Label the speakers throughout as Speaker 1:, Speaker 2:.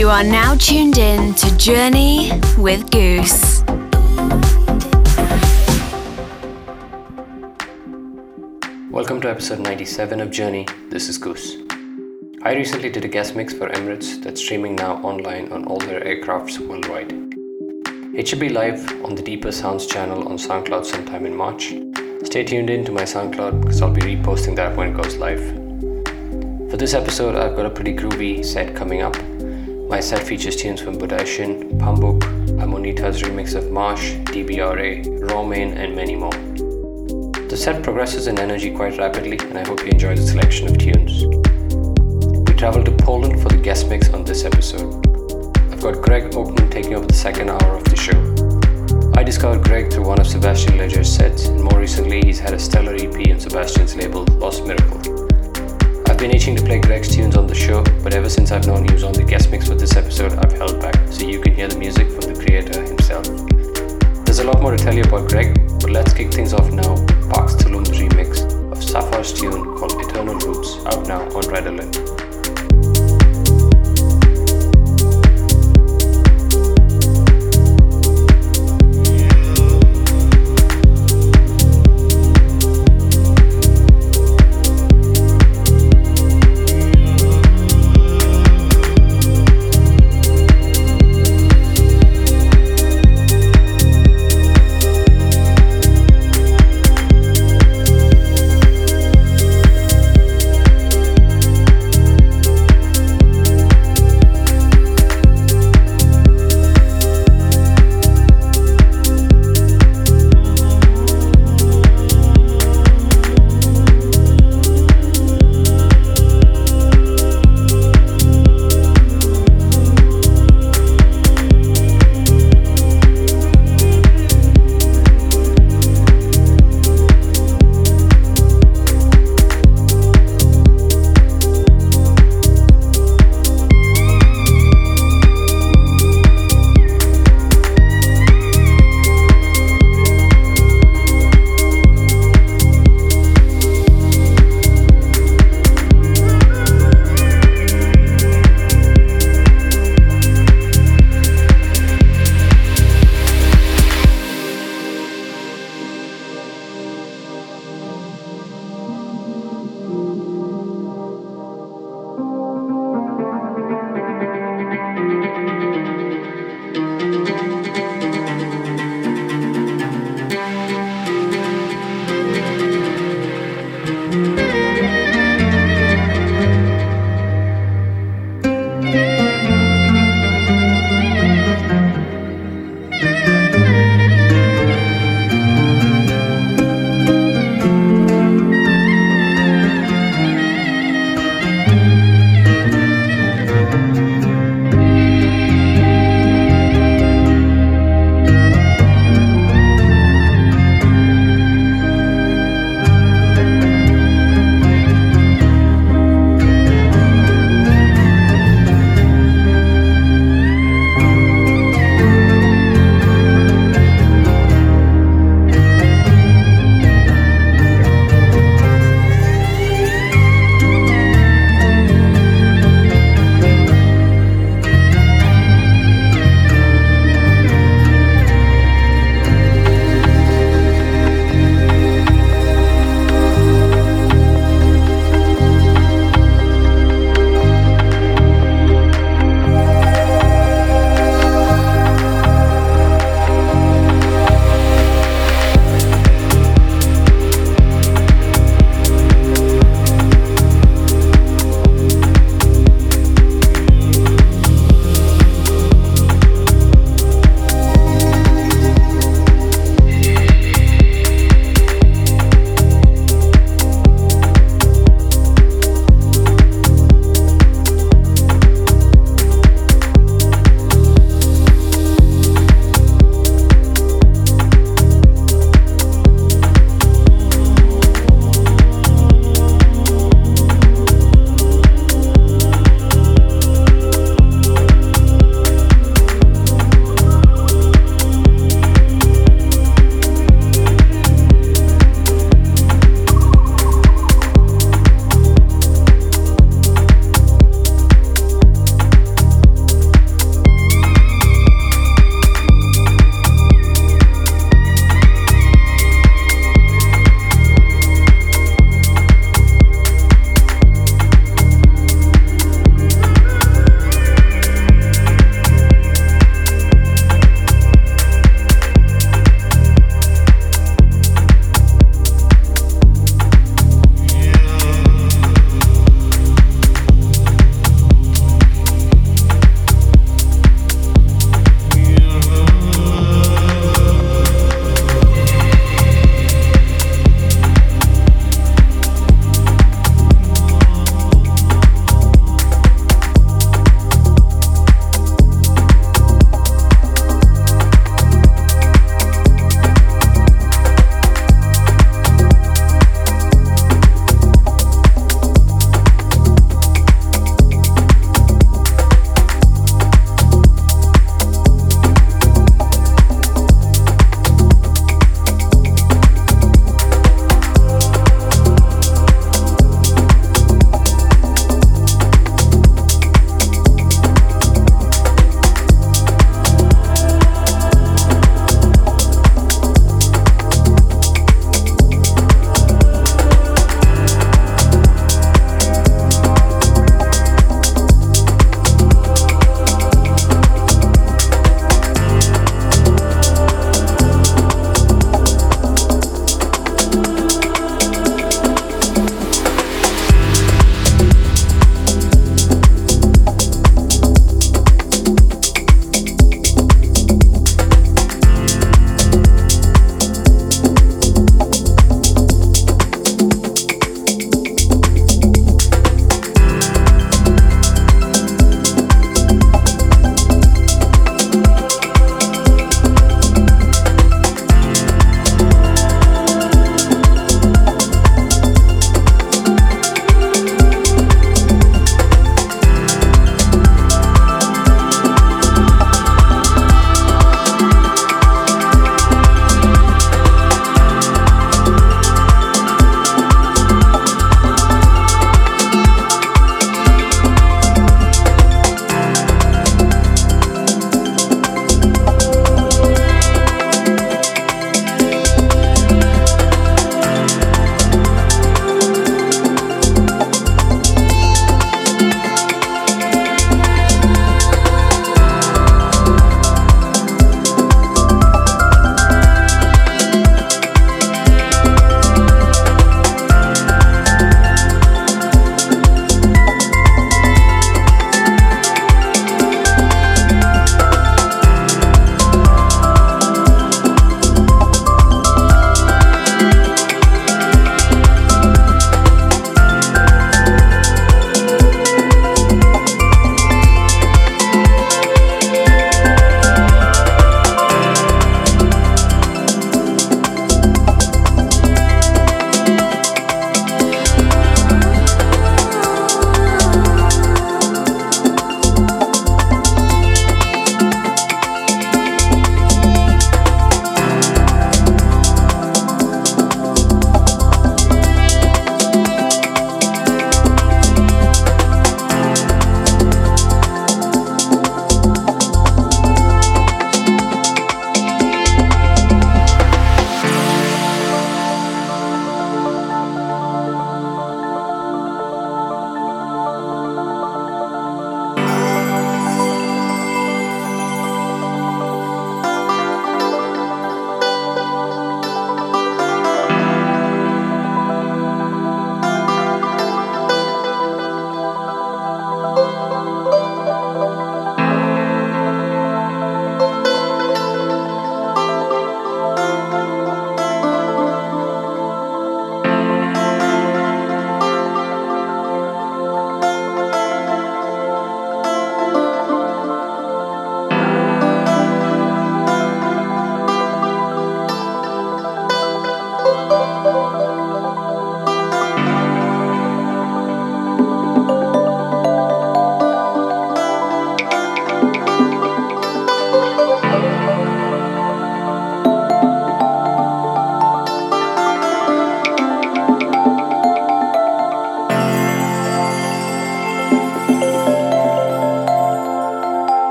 Speaker 1: You are now tuned in to Journey with Goos.
Speaker 2: Welcome to episode 97 of Journey. This is Goos. I recently did a guest mix for Emirates that's streaming now online on all their aircrafts worldwide. It should be live on the Deeper Sounds channel on SoundCloud sometime in March. Stay tuned in to my SoundCloud because I'll be reposting that when it goes live. For this episode, I've got a pretty groovy set coming up. My set features tunes from Bodaishin, Pambouk, Amonita's remix of Marsh, DBRA, Raw Main, and many more. The set progresses in energy quite rapidly, and I hope you enjoy the selection of tunes. We travel to Poland for the guest mix on this episode. I've got Greg Ochman taking over the second hour of the show. I discovered Greg through one of Sebastian Leger's sets, and more recently, he's had a stellar EP on Sebastian's label, Lost Miracle. I've been itching to play Greg's tunes on the show, but ever since I've known he was on the guest mix for this episode, I've held back so you can hear the music from the creator himself. There's a lot more to tell you about Greg, but let's kick things off now. Paax Tulum's remix of Safar's tune called Eternal Roots, out now on
Speaker 1: Redolent.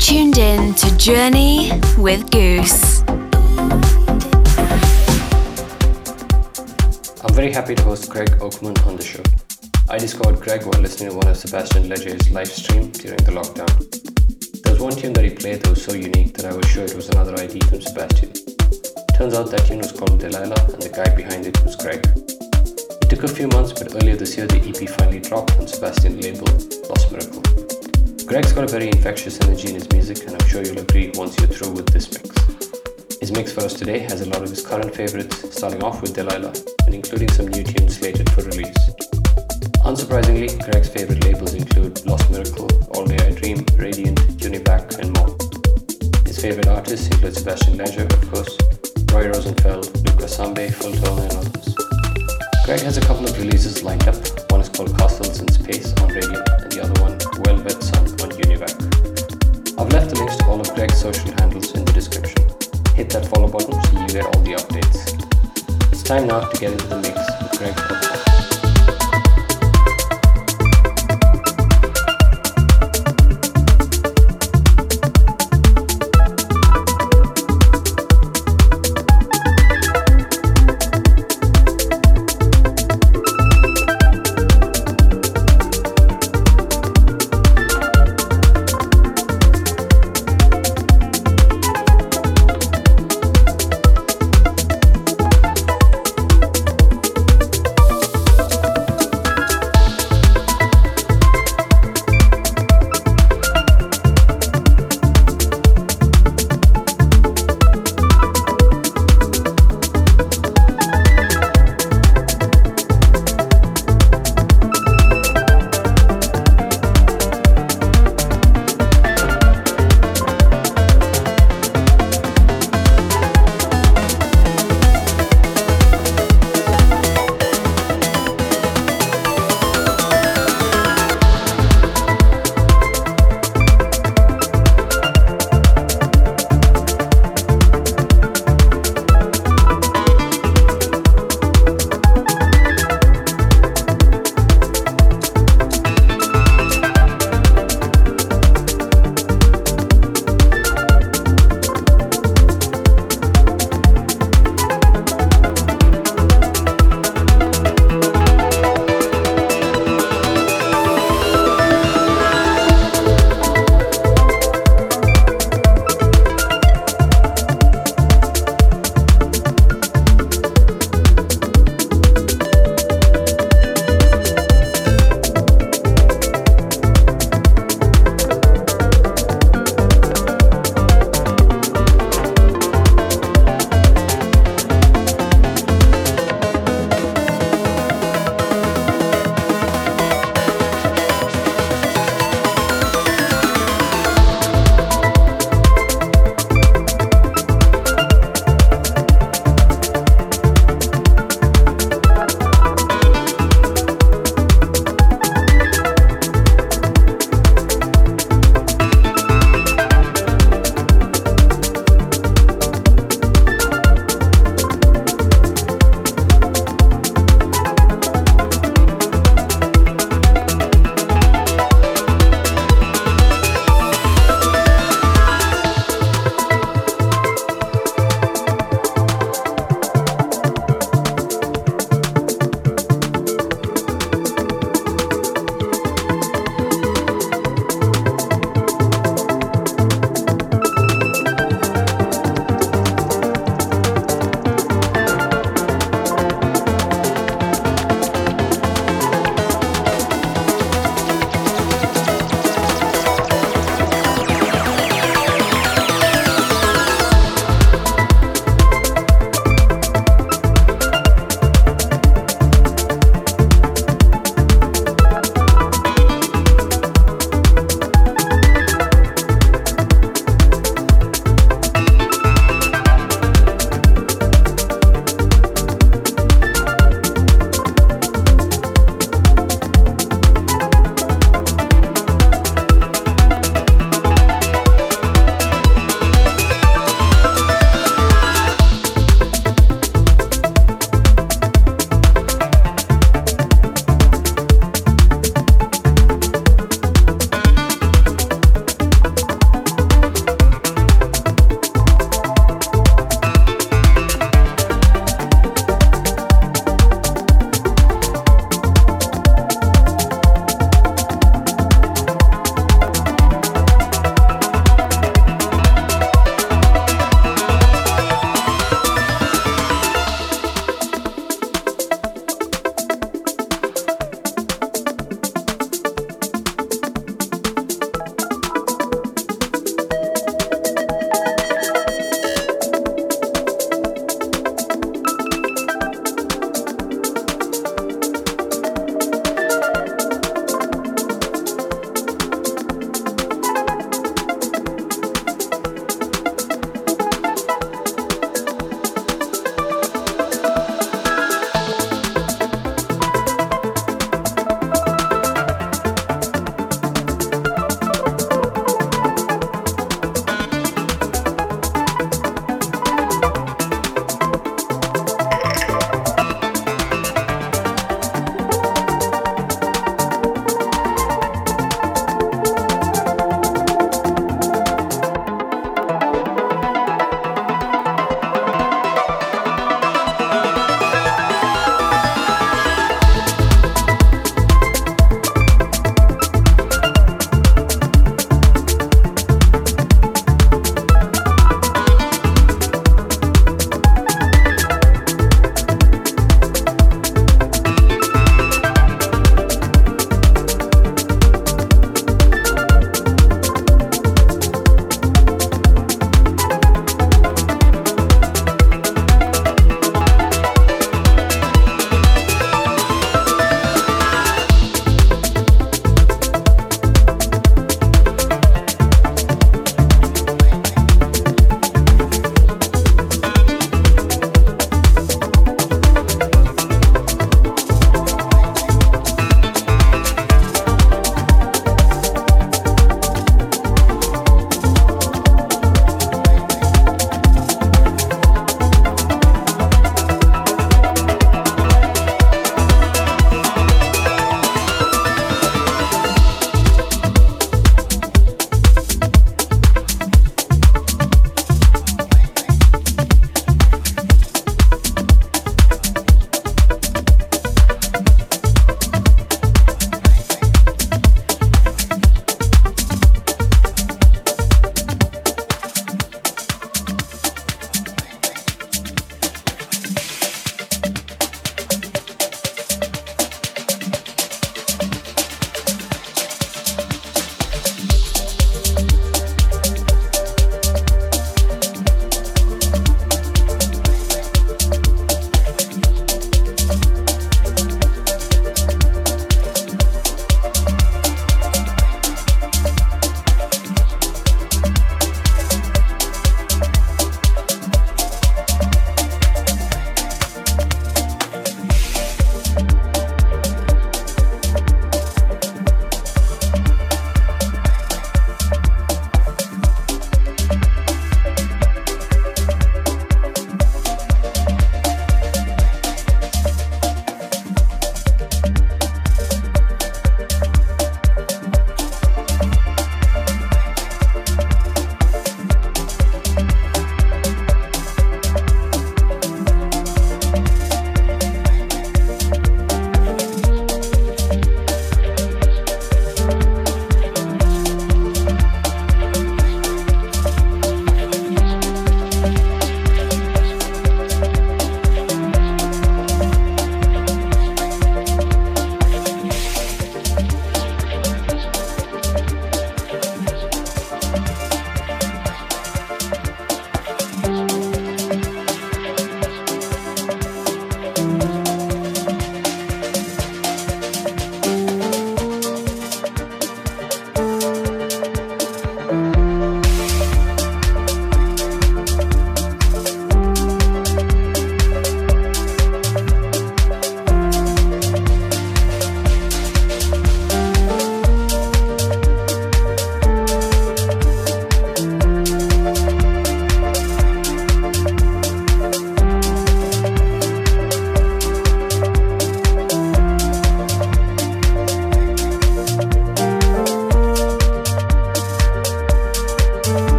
Speaker 1: Tuned in to Journey with Goos.
Speaker 2: I'm very happy to host Greg Ochman on the show. I discovered Greg while listening to one of Sebastian Leger's live stream during the lockdown. There was one tune that he played that was so unique that I was sure it was another ID from Sebastian. Turns out that tune was called Delylah and the guy behind it was Greg. It took a few months but earlier this year the EP finally dropped on Sebastian's label Lost Miracle. Greg's got a very infectious energy in his music and I'm sure you'll agree once you're through with this mix. His mix for us today has a lot of his current favorites, starting off with Delylah and including some new tunes slated for release. Unsurprisingly, Greg's favorite labels include Lost Miracle, All Day I Dream, Radiant, Univac, and more. His favorite artists include Sebastian Leger, of course, Roy Rosenfeld, Luca Sambe, Phil Tone, and others. Greg has a couple of releases lined up. One is called Castles in Space on Radiant, and the other one, Velvet Sun, on Univac. I've left the links to all of Greg's social handles in the description. Hit that follow button so you get all the updates. It's time now to get into the mix with Greg Ochman.